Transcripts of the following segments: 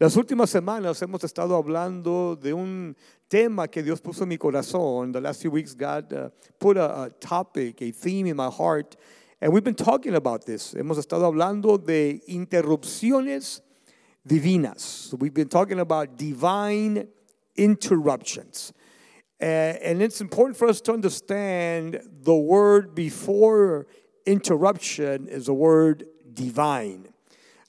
Las últimas semanas hemos estado hablando de un tema que Dios puso en mi corazón. The last few weeks, God uh, put a, a topic, a theme in my heart, and we've been talking about this. Hemos estado hablando de interrupciones divinas. We've been talking about divine interruptions. Uh, and it's important for us to understand the word before interruption is the word divine.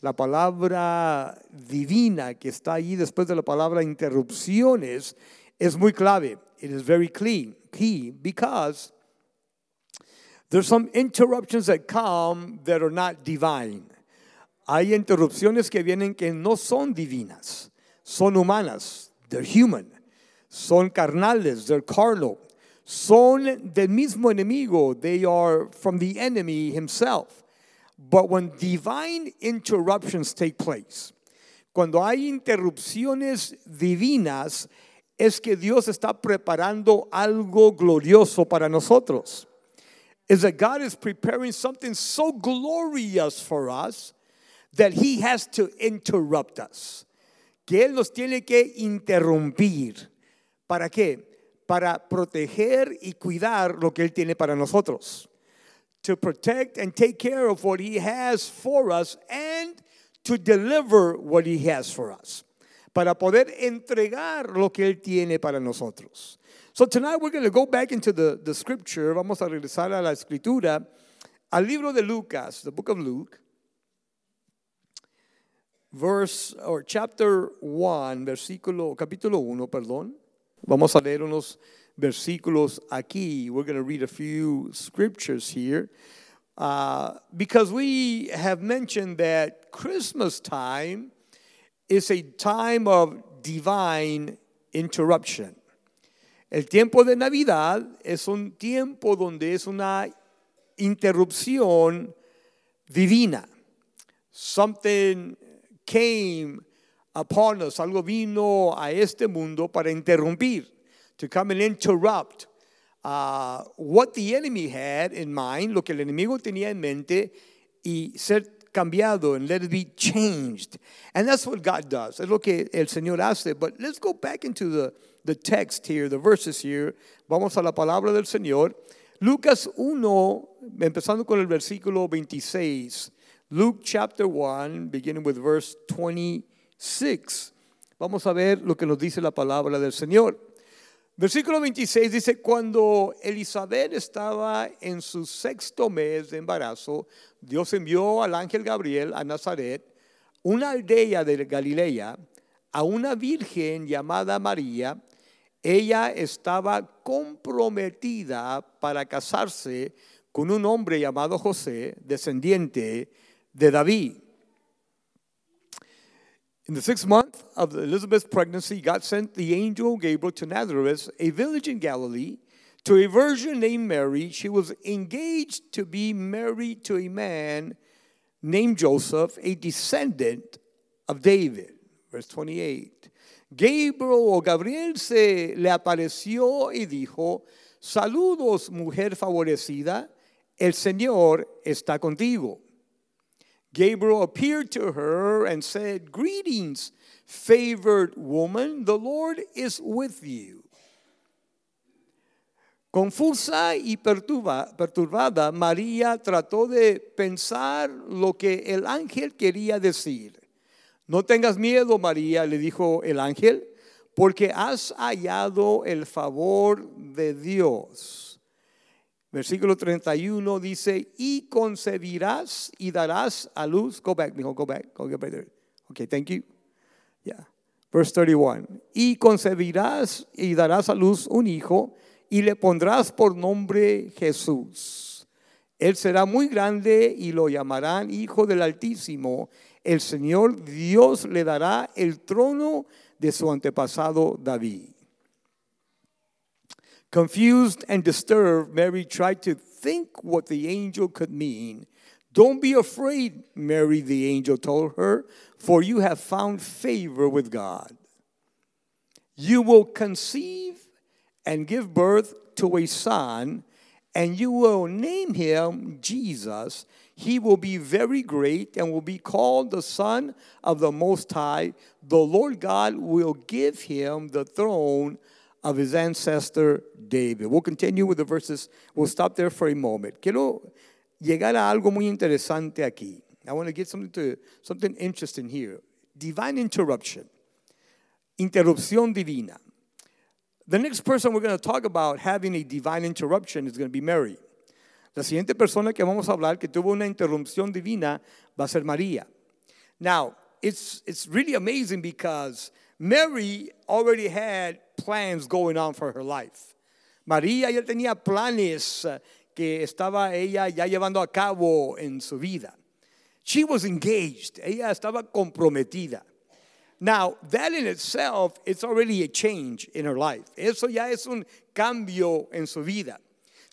La palabra divina que está ahí después de la palabra interrupciones es muy clave. It is very clean, key, because there's some interruptions that come that are not divine. Hay interrupciones que vienen que no son divinas, son humanas, they're human, son carnales, they're carnal, son del mismo enemigo, they are from the enemy himself. But when divine interruptions take place, cuando hay interrupciones divinas, es que Dios está preparando algo glorioso para nosotros. Is that God is preparing something so glorious for us that He has to interrupt us. Que Él nos tiene que interrumpir. ¿Para qué? Para proteger y cuidar lo que Él tiene para nosotros. To protect and take care of what He has for us and to deliver what He has for us. Para poder entregar lo que Él tiene para nosotros. So tonight we're going to go back into the, the scripture. Vamos a regresar a la escritura, al libro de Lucas, the book of Luke, verse or chapter 1, versículo, capítulo 1, perdón. Vamos a leer unos versículos aquí. We're going to read a few scriptures here. Uh, because we have mentioned that Christmas time is a time of divine interruption. El tiempo de Navidad es un tiempo donde es una interrupción divina. Something came upon us, algo vino a este mundo para interrumpir to come and interrupt uh, what the enemy had in mind, lo que el enemigo tenía en mente, y ser cambiado and let it be changed. And that's what God does. Es lo que el Señor hace. But let's go back into the, the text here, the verses here. Vamos a la palabra del Señor. Lucas 1, empezando con el versículo 26. Luke chapter 1, beginning with verse 26. Vamos a ver lo que nos dice la palabra del Señor. Versículo 26 dice, cuando Elizabeth estaba en su sexto mes de embarazo, Dios envió al ángel Gabriel a Nazaret, una aldea de Galilea, a una virgen llamada María. Ella estaba comprometida para casarse con un hombre llamado José, descendiente de David. In the sixth month of Elizabeth's pregnancy, God sent the angel Gabriel to Nazareth, a village in Galilee, to a virgin named Mary. She was engaged to be married to a man named Joseph, a descendant of David. Verse 28. Gabriel o Gabriel se le apareció y dijo, saludos mujer favorecida, el Señor está contigo. Gabriel appeared to her and said, Greetings, favored woman, the Lord is with you. Confusa y perturbada, María trató de pensar lo que el ángel quería decir. No tengas miedo, María, le dijo el ángel, porque has hallado el favor de Dios. Versículo 31 dice, y concebirás y darás a luz. Go back, mijo, go back. Go back there. Okay, thank you. Yeah. Verse 31. Y concebirás y darás a luz un hijo y le pondrás por nombre Jesús. Él será muy grande y lo llamarán Hijo del Altísimo. El Señor Dios le dará el trono de su antepasado David. Confused and disturbed, Mary tried to think what the angel could mean. Don't be afraid, Mary, the angel told her, for you have found favor with God. You will conceive and give birth to a son, and you will name him Jesus. He will be very great and will be called the Son of the Most High. The Lord God will give him the throne of his ancestor David. We'll continue with the verses. We'll stop there for a moment. Quiero llegar a algo muy interesante aquí. I want to get something to something interesting here. Divine interruption. Interrupción divina. The next person we're going to talk about having a divine interruption is going to be Mary. La siguiente persona que vamos a hablar que tuvo una interrupción divina va a ser María. Now, it's, it's really amazing because Mary already had plans going on for her life. María ya tenía planes eh, que estaba ella ya llevando a cabo en su vida. She was engaged. Ella estaba comprometida. Now, that in itself, it's already a change in her life. Eso ya es un cambio en su vida.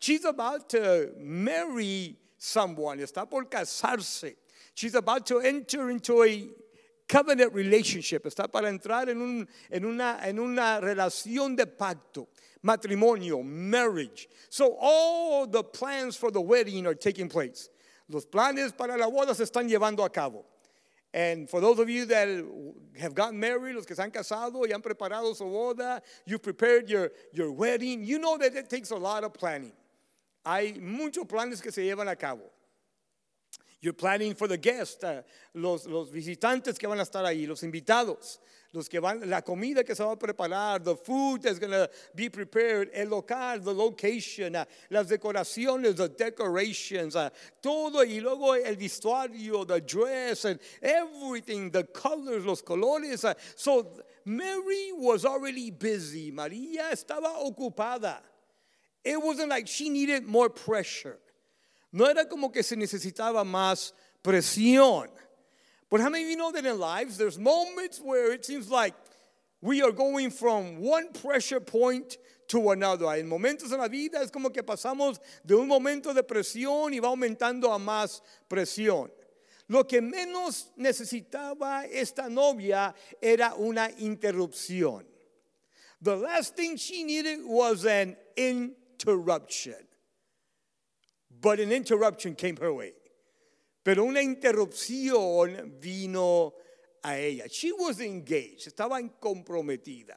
She's about to marry someone, está por casarse. She's about to enter into a covenant relationship, está para entrar en, un, en, una, en una relación de pacto, matrimonio, marriage. So all the plans for the wedding are taking place. Los planes para la boda se están llevando a cabo. And for those of you that have gotten married, los que se han casado y han preparado su boda, you've prepared your, your wedding, you know that it takes a lot of planning. Hay muchos planes que se llevan a cabo. You're planning for the guests, uh, los, los visitantes que van a estar ahí, los invitados, los que van, la comida que se va a preparar, the food that's going to be prepared, el local, the location, uh, las decoraciones, the decorations, uh, todo y luego el vestuario, the dress and everything, the colors, los colores. Uh, so Mary was already busy. María estaba ocupada. It wasn't like she needed more pressure. No era como que se necesitaba más presión. But how many of you know that in lives there's moments where it seems like we are going from one pressure point to another. En momentos en la vida es como que pasamos de un momento de presión y va aumentando a más presión. Lo que menos necesitaba esta novia era una interrupción. The last thing she needed was an interruption. But an interruption came her way. Pero una interrupción vino a ella. She was engaged, estaba comprometida.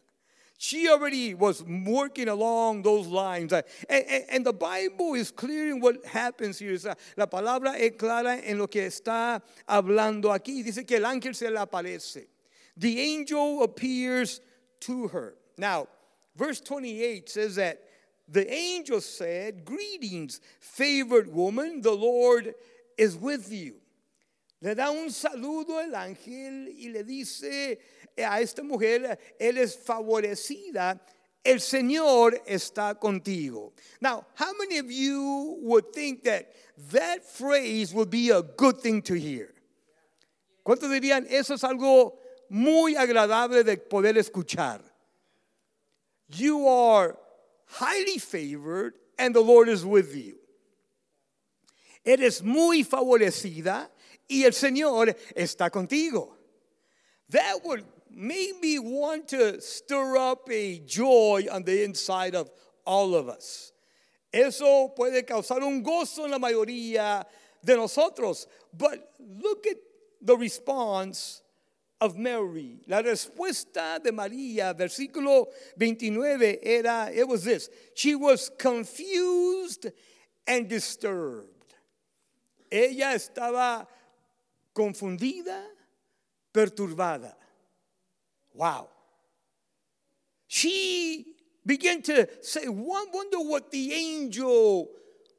She already was working along those lines. And, and, and, the Bible is clear in what happens here. Uh, la palabra es clara en lo que está hablando aquí. Dice que el ángel se le aparece. The angel appears to her. Now, verse 28 says that the angel said, Greetings, favored woman, the Lord is with you. Le da un saludo el ángel y le dice a esta mujer, él es favorecida, el Señor está contigo. Now, how many of you would think that that phrase would be a good thing to hear? ¿Cuántos dirían, eso es algo muy agradable de poder escuchar? You are highly favored, and the Lord is with you. Eres muy favorecida y el Señor está contigo. That would make me want to stir up a joy on the inside of all of us. Eso puede causar un gozo en la mayoría de nosotros. But look at the response of Mary. La respuesta de María, versículo 29, era, it was this. She was confused and disturbed. Ella estaba confundida, perturbada. Wow. She began to say, wonder what the angel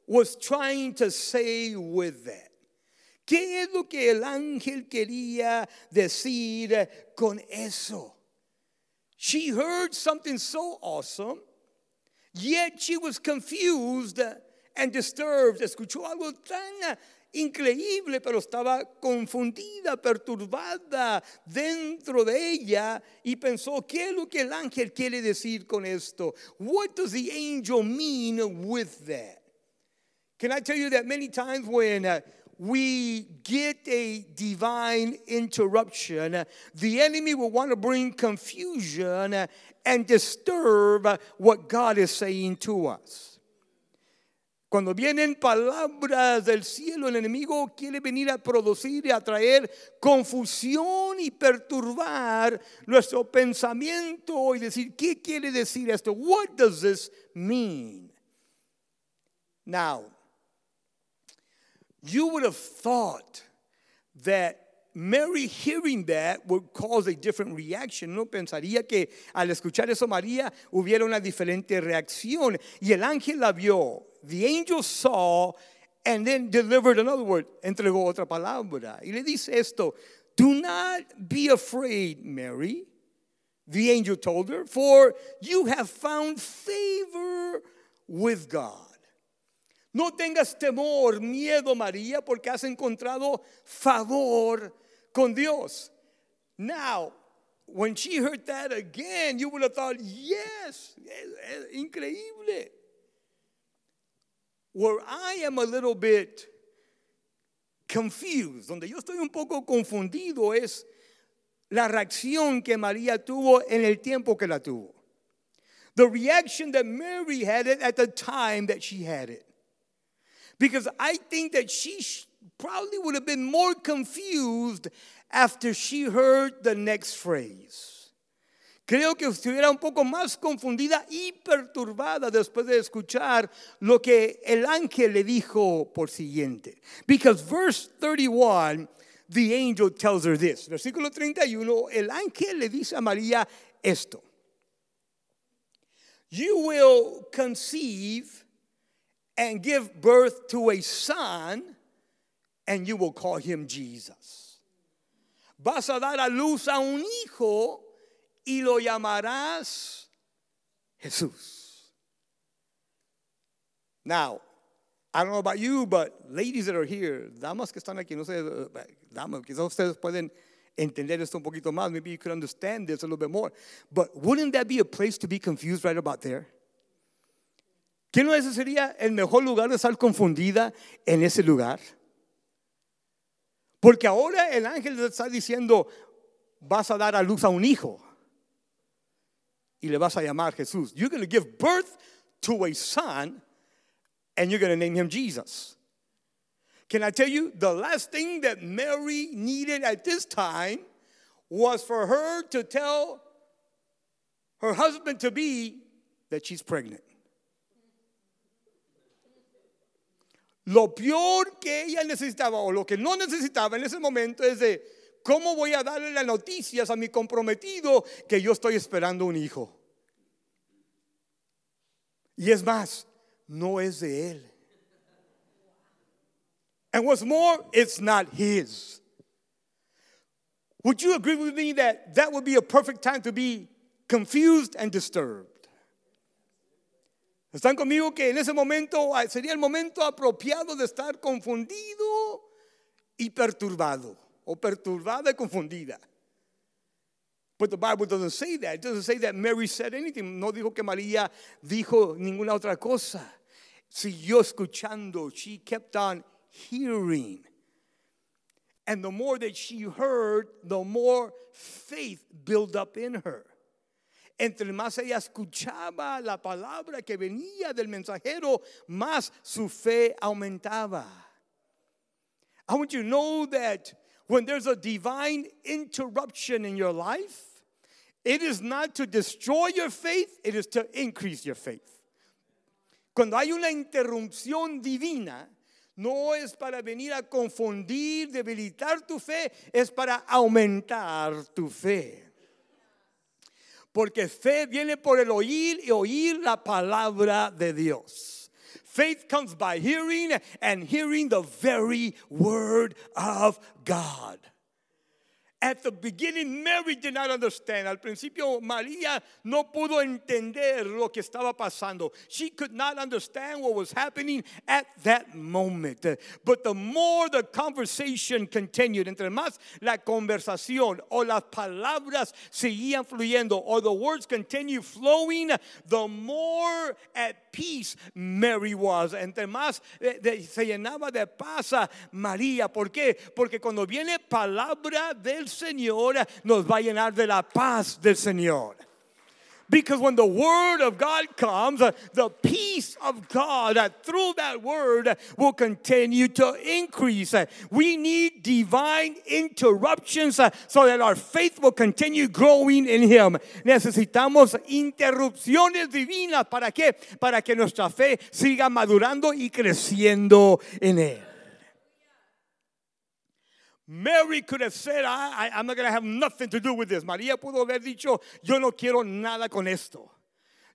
was trying to say with that. ¿Qué es lo que el ángel quería decir con eso? She heard something so awesome, yet she was confused and disturbed. Escuchó algo tan increíble, pero estaba confundida, perturbada dentro de ella y pensó, ¿qué es lo que el ángel quiere decir con esto? What does the angel mean with that? Can I tell you that many times when uh, we get a divine interruption, the enemy will want to bring confusion and disturb what God is saying to us. Cuando vienen palabras del cielo, el enemigo quiere venir a producir y a traer confusión y perturbar nuestro pensamiento y decir, ¿qué quiere decir esto? What does this mean? Now, you would have thought that Mary hearing that would cause a different reaction. No pensaría que al escuchar eso María hubiera una diferente reacción. Y el ángel la vio the angel saw and then delivered another word, entregó otra palabra. Y le dice esto, do not be afraid, Mary. The angel told her, for you have found favor with God. No tengas temor, miedo, María, porque has encontrado favor con Dios. Now, when she heard that again, you would have thought, yes, increíble. where I am a little bit confused, donde yo estoy un poco confundido es la reacción que María tuvo en el tiempo que la tuvo. The reaction that Mary had it at the time that she had it. Because I think that she probably would have been more confused after she heard the next phrase. Creo que estuviera un poco más confundida y perturbada después de escuchar lo que el ángel le dijo por siguiente. Because verse 31, the angel tells her this. Versículo 31, el ángel le dice a María esto. You will conceive and give birth to a son, and you will call him Jesus. Vas a dar a luz a un hijo y lo llamarás Jesús. Now, I don't know about you, but ladies that are here, damas que están aquí, no sé, damas, quizás ustedes pueden entender esto un poquito más. Maybe you could understand this a little bit more. But wouldn't that be a place to be confused right about there? ¿Qué no ese sería el mejor lugar de estar confundida en ese lugar? Porque ahora el ángel está diciendo, vas a dar a luz a un hijo y le vas a llamar Jesús. You're going to give birth to a son and you're going to name him Jesus. Can I tell you, the last thing that Mary needed at this time was for her to tell her husband to be that she's pregnant. Lo peor que ella necesitaba o lo que no necesitaba en ese momento es de ¿Cómo voy a darle las noticias a mi comprometido que yo estoy esperando un hijo? Y es más, no es de él. And what's more, it's not his. Would you agree with me that that would be a perfect time to be confused and disturbed? ¿Están conmigo que en ese momento ah, sería el momento apropiado de estar confundido y perturbado? o perturbada y confundida. But the Bible doesn't say that. It doesn't say that Mary said anything. No dijo que María dijo ninguna otra cosa. Siguió escuchando. She kept on hearing. And the more that she heard, the more faith built up in her. Entre más ella escuchaba la palabra que venía del mensajero, más su fe aumentaba. I want you to know that when there's a divine interruption in your life, it is not to destroy your faith, it is to increase your faith. Cuando hay una interrupción divina, no es para venir a confundir, debilitar tu fe, es para aumentar tu fe. Porque fe viene por el oír y oír la palabra de Dios. Faith comes by hearing, and hearing the very word of God. At the beginning, Mary did not understand. Al principio, María no pudo entender lo que estaba pasando. She could not understand what was happening at that moment. But the more the conversation continued, entre más la conversación o las palabras seguían fluyendo, or the words continued flowing, the more at peace Mary was. Entre más eh, se llenaba de paz María. ¿Por qué? Porque cuando viene palabra del Señor nos va a llenar de la paz del Señor. Because when the word of God comes, the peace of God uh, through that word will continue to increase. We need divine interruptions uh, so that our faith will continue growing in Him. Necesitamos interrupciones divinas. ¿Para qué? Para que nuestra fe siga madurando y creciendo en Él. Mary could have said, I, am not going to have nothing to do with this. María pudo haber dicho, yo no quiero nada con esto.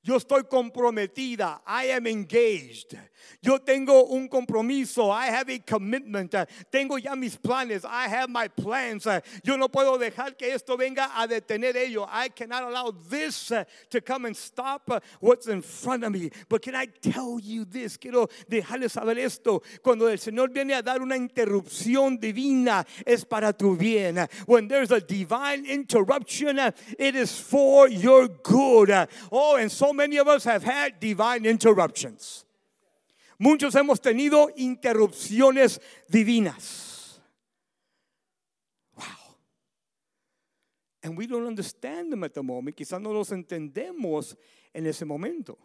Yo estoy comprometida. I am engaged. Yo tengo un compromiso. I have a commitment. Tengo ya mis planes. I have my plans. Yo no puedo dejar que esto venga a detener ello. I cannot allow this to come and stop what's in front of me. But can I tell you this? Quiero dejarles saber esto. Cuando el Señor viene a dar una interrupción divina, es para tu bien. When there's a divine interruption, it is for your good. Oh, and so many of us have had divine interruptions. Muchos hemos tenido interrupciones divinas. Wow. And we don't understand them at the moment. Quizás no los entendemos en ese momento.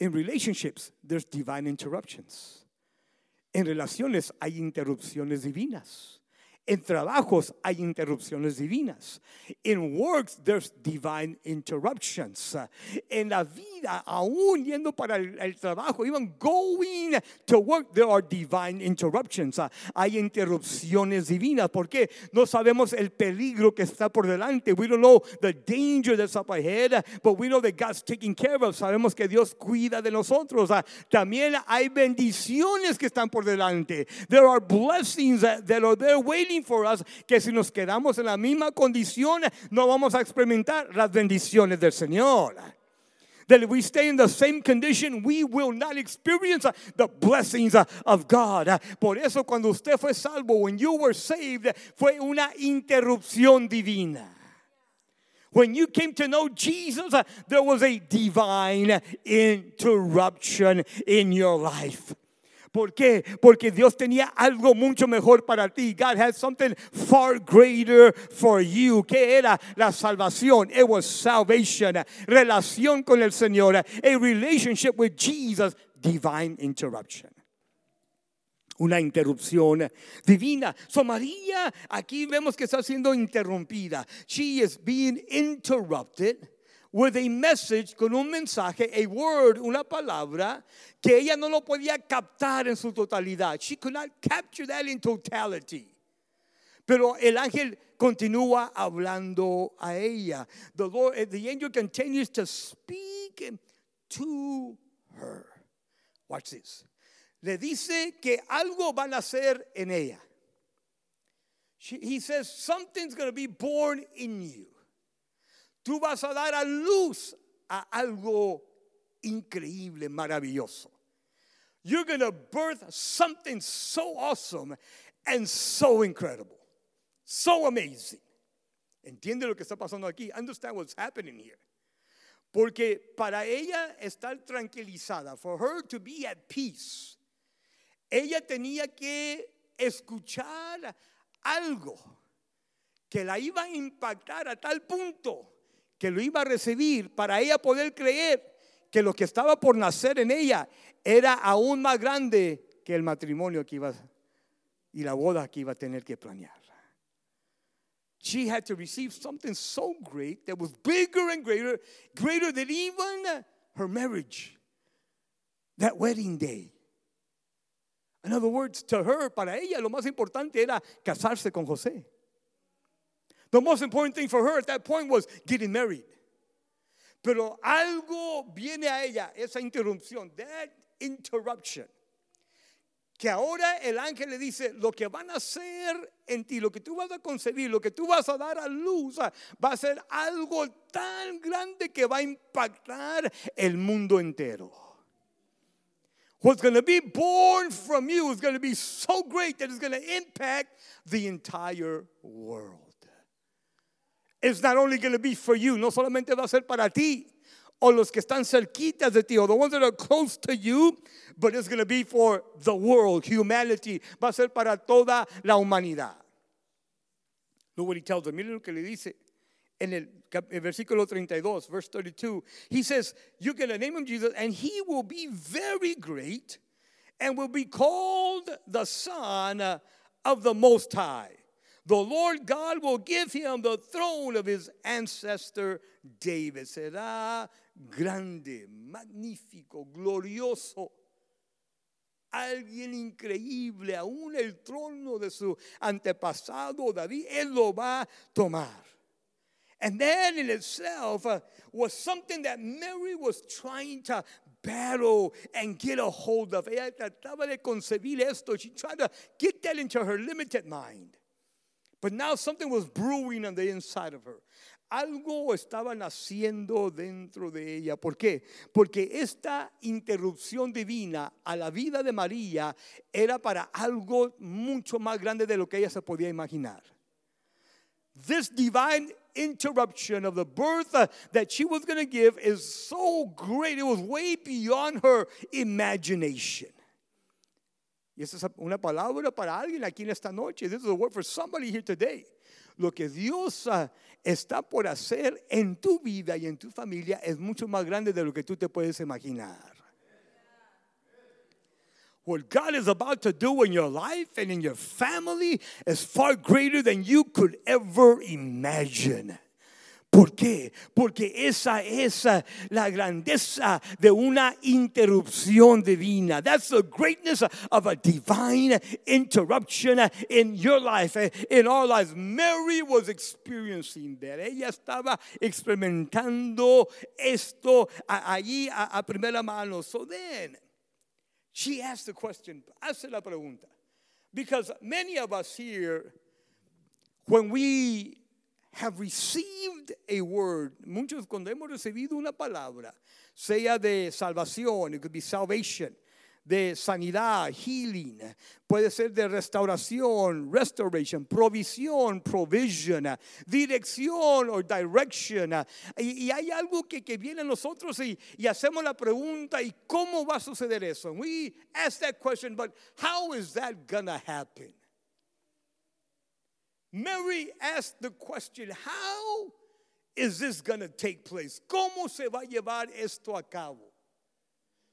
In relationships, there's divine interruptions. En relaciones hay interrupciones divinas. En trabajos hay interrupciones divinas. In works there's divine interruptions. En la vida, aún yendo para el, trabajo, even going to work, there are divine interruptions. Hay interrupciones divinas porque no sabemos el peligro que está por delante. We don't know the danger that's up ahead, but we know that God's taking care of us. Sabemos que Dios cuida de nosotros. También hay bendiciones que están por delante. There are blessings that are there waiting for us que si nos quedamos en la misma condición no vamos a experimentar las bendiciones del Señor. That if we stay in the same condition, we will not experience the blessings of God. Por eso cuando usted fue salvo, when you were saved, fue una interrupción divina. When you came to know Jesus, there was a divine interruption in your life. ¿Por qué? Porque Dios tenía algo mucho mejor para ti. God had something far greater for you. ¿Qué era la salvación? It was salvation. Relación con el Señor. A relationship with Jesus. Divine interruption una interrupción divina. So María, aquí vemos que está siendo interrumpida. She is being interrupted with a message, con un mensaje, a word, una palabra, que ella no lo podía captar en su totalidad. She could not capture that in totality. Pero el ángel continúa hablando a ella. The, Lord, eh, the angel continues to speak to her. Watch this. Le dice que algo van a hacer en ella. She, he says, something's going to be born in you. Tú vas a dar a luz a algo increíble, maravilloso. You're going to birth something so awesome and so incredible, so amazing. Entiende lo que está pasando aquí. Understand what's happening here. Porque para ella estar tranquilizada, for her to be at peace, ella tenía que escuchar algo que la iba a impactar a tal punto que lo iba a recibir para ella poder creer que lo que estaba por nacer en ella era aún más grande que el matrimonio que iba y la boda que iba a tener que planear. She had to receive something so great that was bigger and greater, greater than even her marriage, that wedding day. In other words, to her, para ella, lo más importante era casarse con José. The most important thing for her at that point was getting married. Pero algo viene a ella, esa interrupción, that interruption. Que ahora el ángel le dice, lo que van a hacer en ti, lo que tú vas a concebir, lo que tú vas a dar a luz, va a ser algo tan grande que va a impactar el mundo entero. What's going to be born from you is going to be so great that it's going to impact the entire world. It's not only going to be for you, no solamente va a ser para ti o los que están cerquitas de ti o the ones that are close to you, but it's going to be for the world, humanity. Va a ser para toda la humanidad. Look what he tells them. Miren lo que le dice en el, el versículo 32, verse 32, he says, You get the name of Jesus, and he will be very great and will be called the Son of the Most High. The Lord God will give him the throne of his ancestor David. Será grande, magnífico, glorioso. Alguien increíble, aún el trono de su antepasado David, él lo va a tomar. And that in itself uh, was something that Mary was trying to battle and get a hold of. Ella trataba de concebir esto. She tried to get that into her limited mind. But now something was brewing on the inside of her. Algo estaba naciendo dentro de ella. ¿Por qué? Porque esta interrupción divina a la vida de María era para algo mucho más grande de lo que ella se podía imaginar. This divine interruption of the birth uh, that she was going to give is so great. It was way beyond her imagination. Y esa es una palabra para alguien aquí en esta noche. This is a word for somebody here today. Lo que Dios uh, está por hacer en tu vida y en tu familia es mucho más grande de lo que tú te puedes imaginar. What God is about to do in your life and in your family is far greater than you could ever imagine. ¿Por qué? Porque esa es uh, la grandeza de una interrupción divina. That's the greatness of a divine interruption in your life, eh, in our lives. Mary was experiencing that. Ella estaba experimentando esto allí a primera mano. So then, she asked the question, hace la pregunta. Because many of us here, when we have received a word, muchos cuando hemos recibido una palabra, sea de salvación, it could be salvation, de sanidad, healing, puede ser de restauración, restoration, provisión, provision, dirección o direction. Y, hay algo que, que viene a nosotros y, y, hacemos la pregunta, ¿y cómo va a suceder eso? And we ask that question, but how is that gonna happen? Mary asked the question, How is this going to take place? ¿Cómo se va a llevar esto a cabo?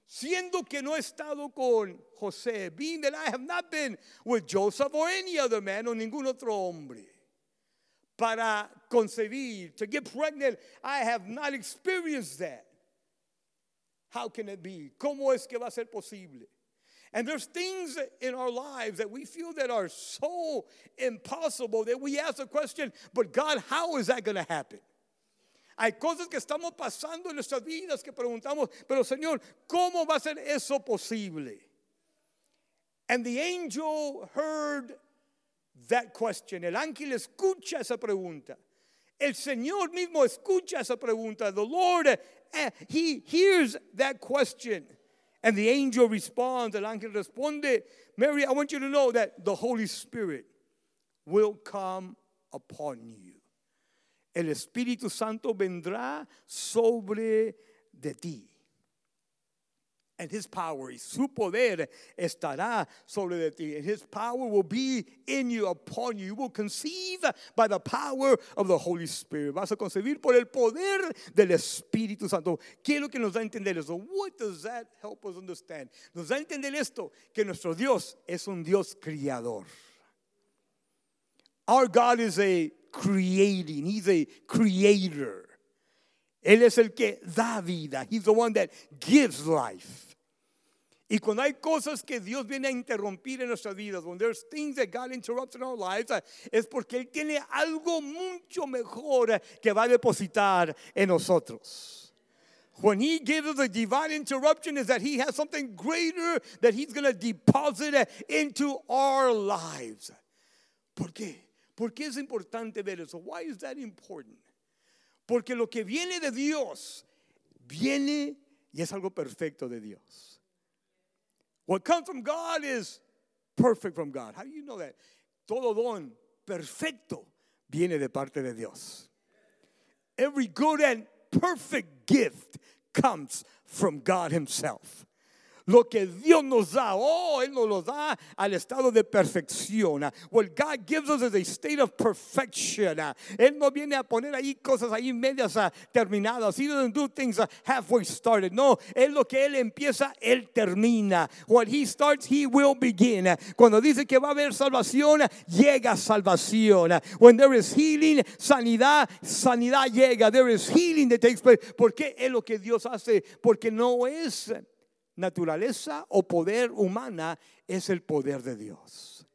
Siendo que no he estado con José, being that I have not been with Joseph or any other man o ningún otro hombre. Para concebir, to get pregnant, I have not experienced that. How can it be? ¿Cómo es que va a ser posible? And there's things in our lives that we feel that are so impossible that we ask the question, but God, how is that going to happen? Hay cosas que estamos pasando en nuestras vidas que preguntamos, pero Señor, ¿cómo va a ser eso posible? And the angel heard that question. El ángel escucha esa pregunta. El Señor mismo escucha esa pregunta. The Lord, eh, He hears that question. And the angel responds, el ángel responde, Mary, I want you to know that the Holy Spirit will come upon you. El Espíritu Santo vendrá sobre de ti. And his power, is su poder estará sobre ti. And his power will be in you, upon you. You will conceive by the power of the Holy Spirit. Vas a concebir por el poder del Espíritu Santo. ¿Qué es lo que nos da a entender eso? What does that help us understand? Nos da a entender esto, que nuestro Dios es un Dios criador. Our God is a creating, He's a creator. Él es el que da vida. He's the one that gives life. Y cuando hay cosas que Dios viene a interrumpir en nuestras vidas, when there's things that God interrupts in our lives, uh, es porque Él tiene algo mucho mejor uh, que va a depositar en nosotros. When He gives us a divine interruption, is that He has something greater that He's going to deposit uh, into our lives. ¿Por qué? ¿Por qué es importante ver eso? Why is that important? Porque lo que viene de Dios, viene y es algo perfecto de Dios. What comes from God is perfect from God. How do you know that? Todo don perfecto viene de parte de Dios. Every good and perfect gift comes from God Himself. Lo que Dios nos da, oh, Él nos lo da al estado de perfección. What God gives us is a state of perfection. Él no viene a poner ahí cosas ahí medias uh, terminadas. He doesn't do things uh, halfway started. No, es lo que Él empieza, Él termina. What He starts, He will begin. Cuando dice que va a haber salvación, llega salvación. When there is healing, sanidad, sanidad llega. There is healing that takes place. Porque es lo que Dios hace. Porque no es naturaleza o poder humana, es el poder de Dios.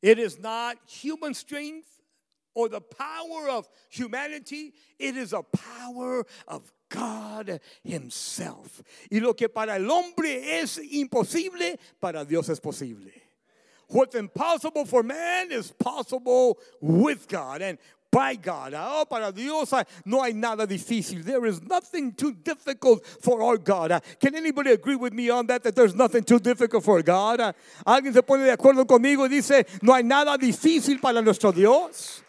It is not human strength or the power of humanity, it is a power of God Himself. Y lo que para el hombre es imposible, para Dios es posible. What's impossible for man is possible with God. And by God. Oh, para Dios ah, no hay nada difícil. There is nothing too difficult for our God. Can anybody agree with me on that? That there's nothing too difficult for God. Alguien se pone de acuerdo conmigo y dice, no hay nada difícil para nuestro Dios.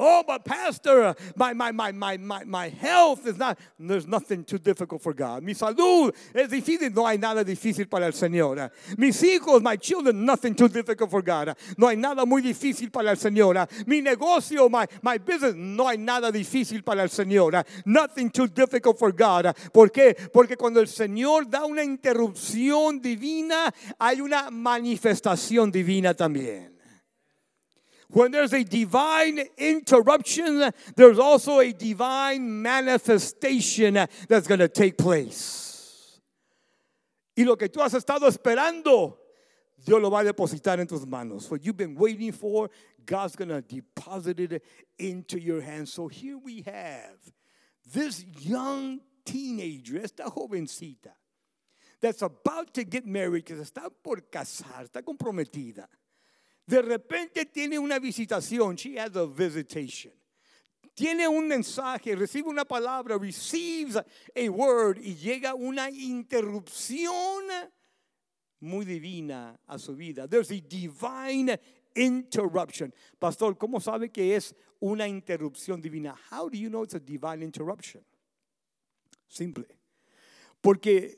Oh, but pastor, my, my, my, my, my, my health is not, there's nothing too difficult for God. Mi salud es difícil, no hay nada difícil para el Señor. Mis hijos, my children, nothing too difficult for God. No hay nada muy difícil para el Señor. Mi negocio, my, my business, no hay nada difícil para el Señor. Nothing too difficult for God. ¿Por qué? Porque cuando el Señor da una interrupción divina, hay una manifestación divina también. When there's a divine interruption, there's also a divine manifestation that's going to take place. Y lo que tú has estado esperando, Dios lo va a depositar en tus manos. What you've been waiting for, God's going to deposit it into your hands. So here we have this young teenager, esta jovencita, that's about to get married, que está por casar, está comprometida. De repente tiene una visitación. She has a visitation. Tiene un mensaje, recibe una palabra, receives a word y llega una interrupción muy divina a su vida. There's a divine interruption. Pastor, ¿cómo sabe que es una interrupción divina? How do you know it's a divine interruption? Simple. Porque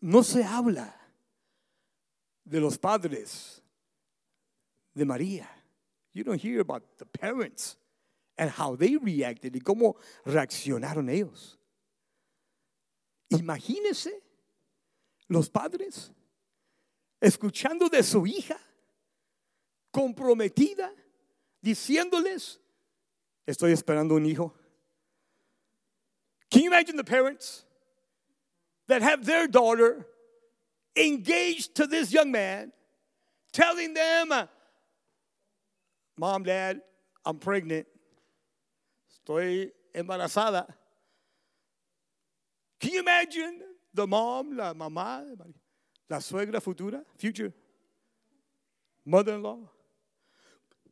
no se habla de los padres de María. You don't hear about the parents and how they reacted y cómo reaccionaron ellos. Imagínense los padres escuchando de su hija comprometida, diciéndoles, estoy esperando un hijo. Can you imagine the parents that have their daughter engaged to this young man, telling them, Mom, Dad, I'm pregnant. Estoy embarazada. Can you imagine the mom, la mamá, la suegra futura, future mother-in-law?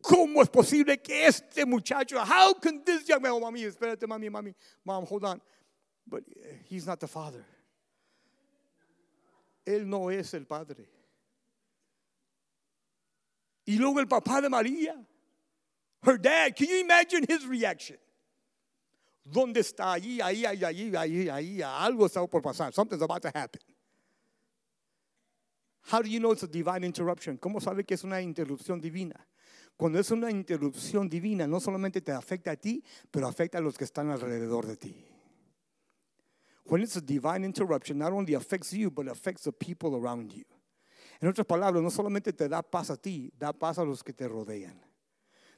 ¿Cómo es posible que este muchacho, how can this young man, oh, mami, espérate, mami, mami, mom, hold on. But eh, he's not the father. Él no es el padre. Y luego el papá de María her dad, can you imagine his reaction? ¿Dónde está? Allí, ahí, ahí, ahí, ahí, ahí. Algo está por pasar. Something's about to happen. How do you know it's a divine interruption? ¿Cómo sabe que es una interrupción divina? Cuando es una interrupción divina, no solamente te afecta a ti, pero afecta a los que están alrededor de ti. When it's a divine interruption, not only affects you, but affects the people around you. En otras palabras, no solamente te da paz a ti, da paz a los que te rodean.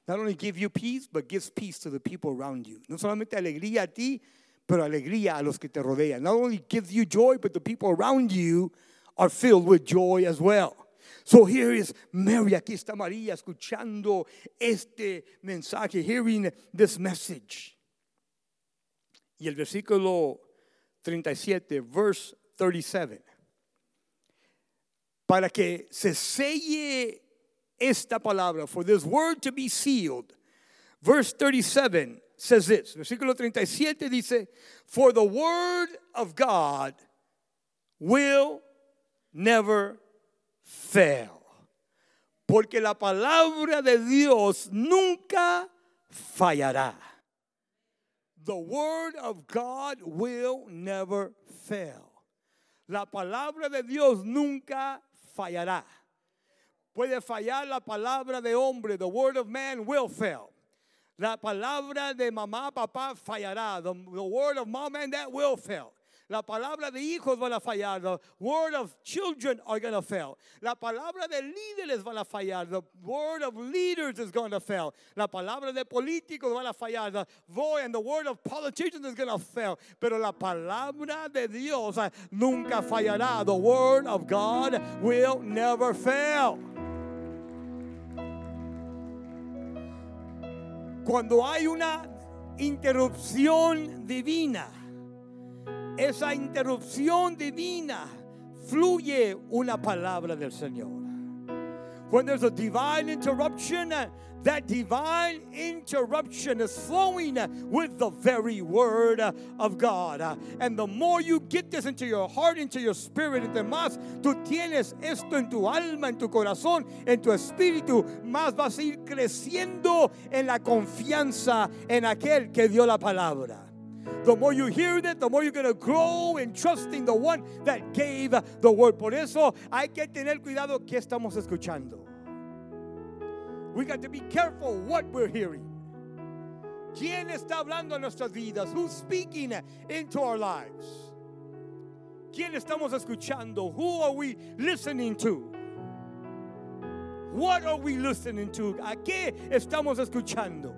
Not only give you peace, but gives peace to the people around you. No solamente alegría a ti, pero alegría a los que te rodean. Not only gives you joy, but the people around you are filled with joy as well. So here is Mary, aquí está María escuchando este mensaje, hearing this message. Y el versículo 37, verse 37. Para que se selle esta palabra, for this word to be sealed. Verse 37 says this, versículo 37 dice, for the word of God will never fail. Porque la palabra de Dios nunca fallará. The word of God will never fail. La palabra de Dios nunca fallará. Puede fallar la palabra de hombre. The word of man will fail. La palabra de mamá, papá fallará. The, the word of mom and dad will fail. La palabra de hijos van a fallar. The word of children are going to fail. La palabra de líderes van a fallar. The word of leaders is going to fail. La palabra de políticos van a fallar. The voice and the word of politicians is going to fail. Pero la palabra de Dios uh, nunca fallará. The word of God will never fail. Cuando hay una interrupción divina, esa interrupción divina fluye una palabra del Señor. When there's a divine interruption, that divine interruption is flowing with the very word of God. And the more you get this into your heart, into your spirit, entre más tú tienes esto en tu alma, en tu corazón, en tu espíritu, más vas a ir creciendo en la confianza en aquel que dio la palabra. The more you hear it, the more you're going to grow in trusting the one that gave the word. Por eso hay que tener cuidado que estamos escuchando. We got to be careful what we're hearing. ¿Quién está hablando en nuestras vidas? Who's speaking into our lives? ¿Quién estamos escuchando? Who are we listening to? What are we listening to? ¿A qué estamos escuchando?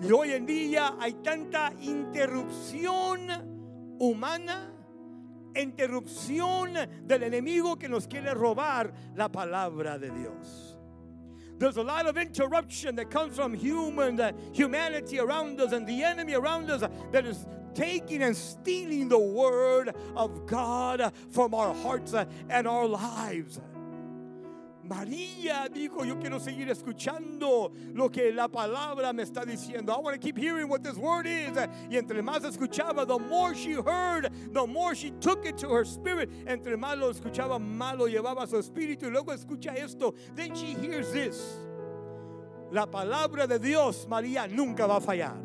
Y hoy en día hay tanta interrupción humana, interrupción del enemigo que nos quiere robar la palabra de Dios. There's a lot of interruption that comes from human uh, humanity around us and the enemy around us that is taking and stealing the word of God from our hearts uh, and our lives. María dijo, yo quiero seguir escuchando lo que la palabra me está diciendo. I want to keep hearing what this word is. Y entre más escuchaba, the more she heard, the more she took it to her spirit. Entre más lo escuchaba, más lo llevaba a su espíritu. Y luego escucha esto. Then she hears this. La palabra de Dios, María, nunca va a fallar.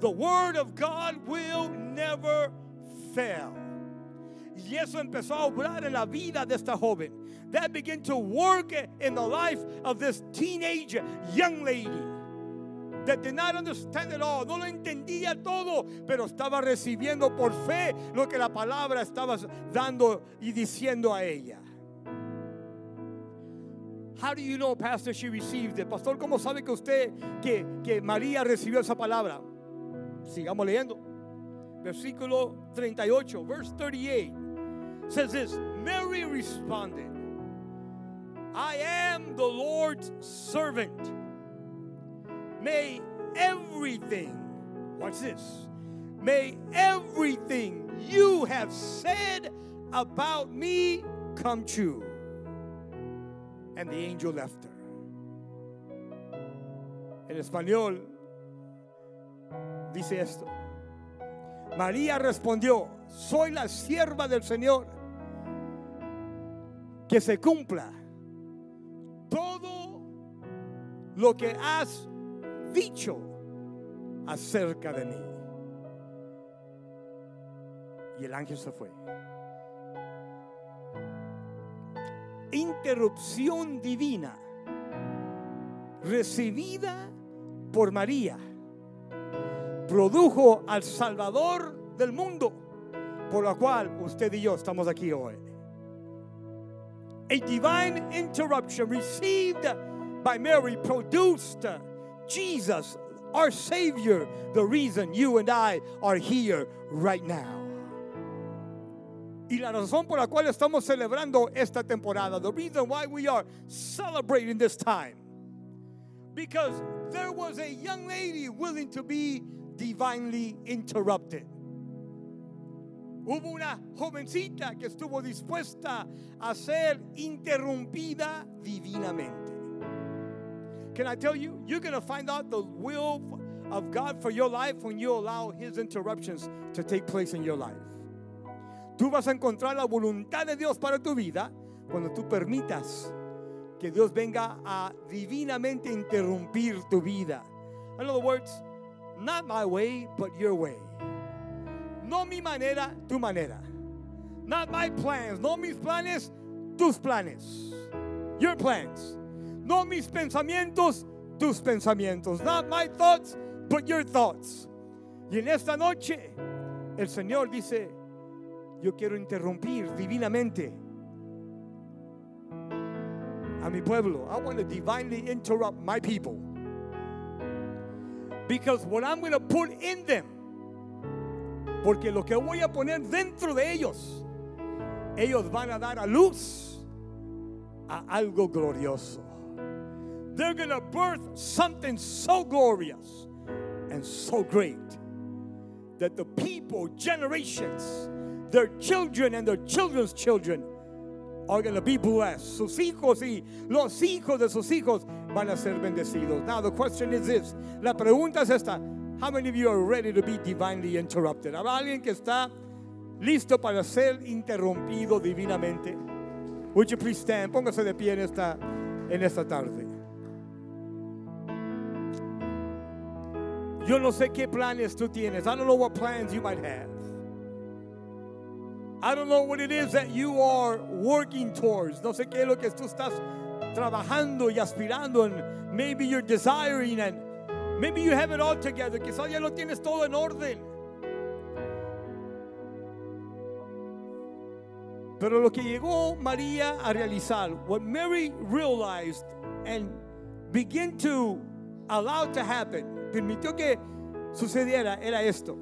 The word of God will never fail. Y eso empezó a obrar en la vida de esta joven. That began to work in the life of this teenage young lady that did not understand it all. No lo entendía todo, pero estaba recibiendo por fe lo que la palabra estaba dando y diciendo a ella. How do you know, Pastor, she received it? Pastor, ¿cómo sabe que usted, que, que María recibió esa palabra? Sigamos leyendo. Versículo 38, verse 38 says this Mary responded, I am the Lord's servant. May everything, watch this, may everything you have said about me come true. And the angel left her. En español dice esto. María respondió, soy la sierva del Señor. Que se cumpla todo lo que has dicho acerca de mí. Y el ángel se fue. Interrupción divina recibida por María produjo al Salvador del mundo, por lo cual usted y yo estamos aquí hoy. A divine interruption received by Mary produced Jesus, our Savior, the reason you and I are here right now. Y la razón por la cual estamos celebrando esta temporada, the reason why we are celebrating this time, because there was a young lady willing to be divinely interrupted. Hubo una jovencita que estuvo dispuesta a ser interrumpida divinamente. Can I tell you, you're going to find out the will of God for your life when you allow His interruptions to take place in your life. Tú vas a encontrar la voluntad de Dios para tu vida cuando tú permitas que Dios venga a divinamente interrumpir tu vida. In other words, Not my way, but your way. No mi manera, tu manera. Not my plans, no mis planes, tus planes. Your plans. No mis pensamientos, tus pensamientos. Not my thoughts, but your thoughts. Y en esta noche, el Señor dice, yo quiero interrumpir divinamente a mi pueblo. I want to divinely interrupt my people. Because what I'm going to put in them, porque lo que voy a poner dentro de ellos, ellos van a dar a luz a algo glorioso. They're going to birth something so glorious and so great that the people, generations, their children and their children's children are going to be blessed. Sus hijos y los hijos de sus hijos van a ser bendecidos. Now the question is this. La pregunta es esta. How many of you are ready to be divinely interrupted? ¿Habrá alguien que está listo para ser interrumpido divinamente? Would you please stand? Póngase de pie en esta, en esta tarde. Yo no sé qué planes tú tienes. I don't know what plans you might have. I don't know what it is that you are working towards. No sé qué es lo que tú estás trabajando y aspirando and maybe you're desiring and maybe you have it all together. Quizás ya lo tienes todo en orden. Pero lo que llegó María a realizar, what Mary realized and began to allow to happen, permitió que sucediera, era esto.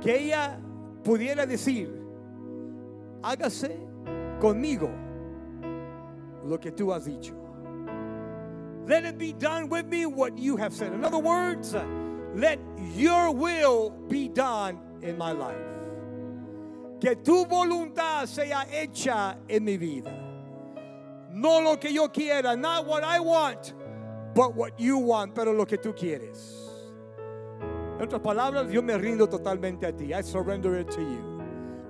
Que ella pudiera decir, hágase conmigo lo que tú has dicho. Let it be done with me what you have said. In other words, let your will be done in my life. Que tu voluntad sea hecha en mi vida. No lo que yo quiera, not what I want, but what you want, pero lo que tú quieres. En otras palabras, yo me rindo totalmente a ti. I surrender it to you.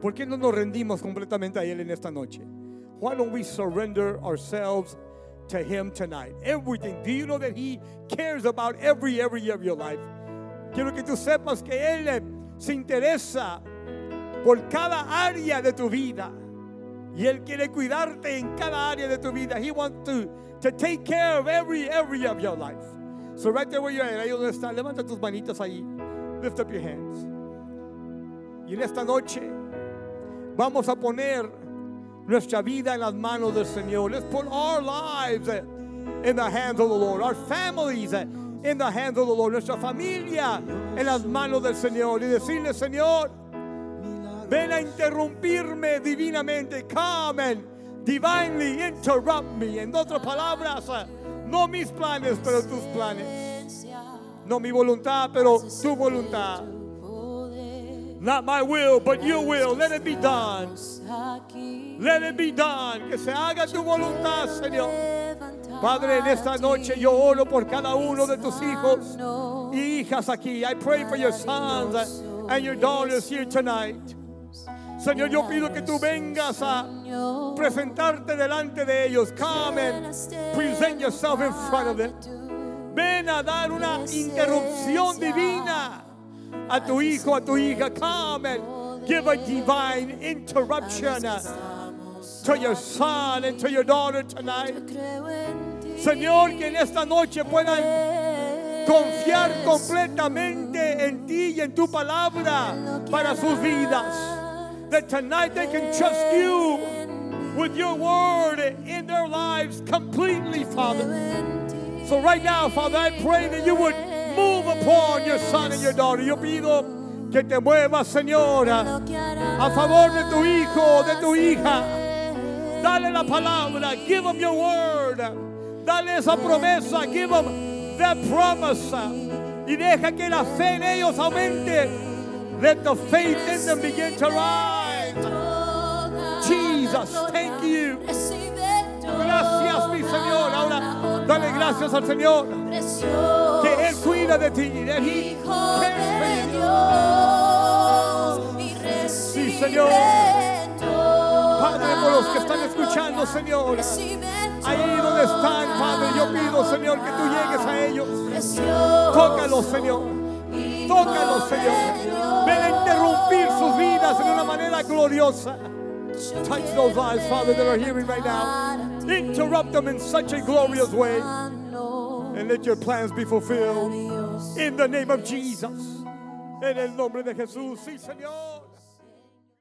¿Por qué no nos rendimos completamente a Él en esta noche? Why don't we surrender ourselves to Him tonight? Everything. Do you know that He cares about every area of your life? Quiero que tú sepas que Él se interesa por cada área de tu vida. Y Él quiere cuidarte en cada área de tu vida. He wants to, to take care of every area of your life. So right there where you're at, ahí donde está, levanta tus manitas ahí. Lift up your hands. Y en esta noche vamos a poner nuestra vida en las manos del Señor. Let's put our lives in the hands of the Lord. Our families in the hands of the Lord. Nuestra familia en las manos del Señor. Y decirle, Señor, ven a interrumpirme divinamente. Come and divinely interrupt me. En otras palabras, no mis planes, pero tus planes. No mi voluntad, pero tu voluntad. Not my will, but your will. Let it be done. Let it be done. Que se haga tu voluntad, Señor. Padre, en esta noche yo oro por cada uno de tus hijos y hijas aquí. I pray for your sons and your daughters here tonight. Señor, yo pido que tú vengas a presentarte delante de ellos. Come and present yourself in front of them. Ven a dar una interrupción divina a tu hijo, a tu hija. Come and give a divine interruption to your son and to your daughter tonight. Señor, que en esta noche puedan confiar completamente en ti y en tu palabra para sus vidas. That tonight they can trust you with your word in their lives completely, Father. So right now, Father, I pray that you would move upon your son and your daughter. Yo pido que te muevas, Señora, a favor de tu hijo, de tu hija. Dale la palabra, give them your word. Dale esa promesa, give them that promise. Y deja que la fe en ellos aumente. Let the faith in them begin to rise. Jesus, thank you. Gracias, mi Señor. Ahora, dale gracias al Señor. Que Él cuida de ti. That He cares for you. Sí, Señor. Padre, por los que están escuchando, Señor. Ahí donde están, Padre, yo pido, Señor, que tú llegues a ellos. Tócalos, Señor. Tócalos, Señor. Ven a interrumpir sus vidas en una manera gloriosa. Touch those lives, Father, that are hearing right now. Interrupt them in such a glorious way. And let your plans be fulfilled. In the name of Jesus. En el nombre de Jesús. Sí, Señor.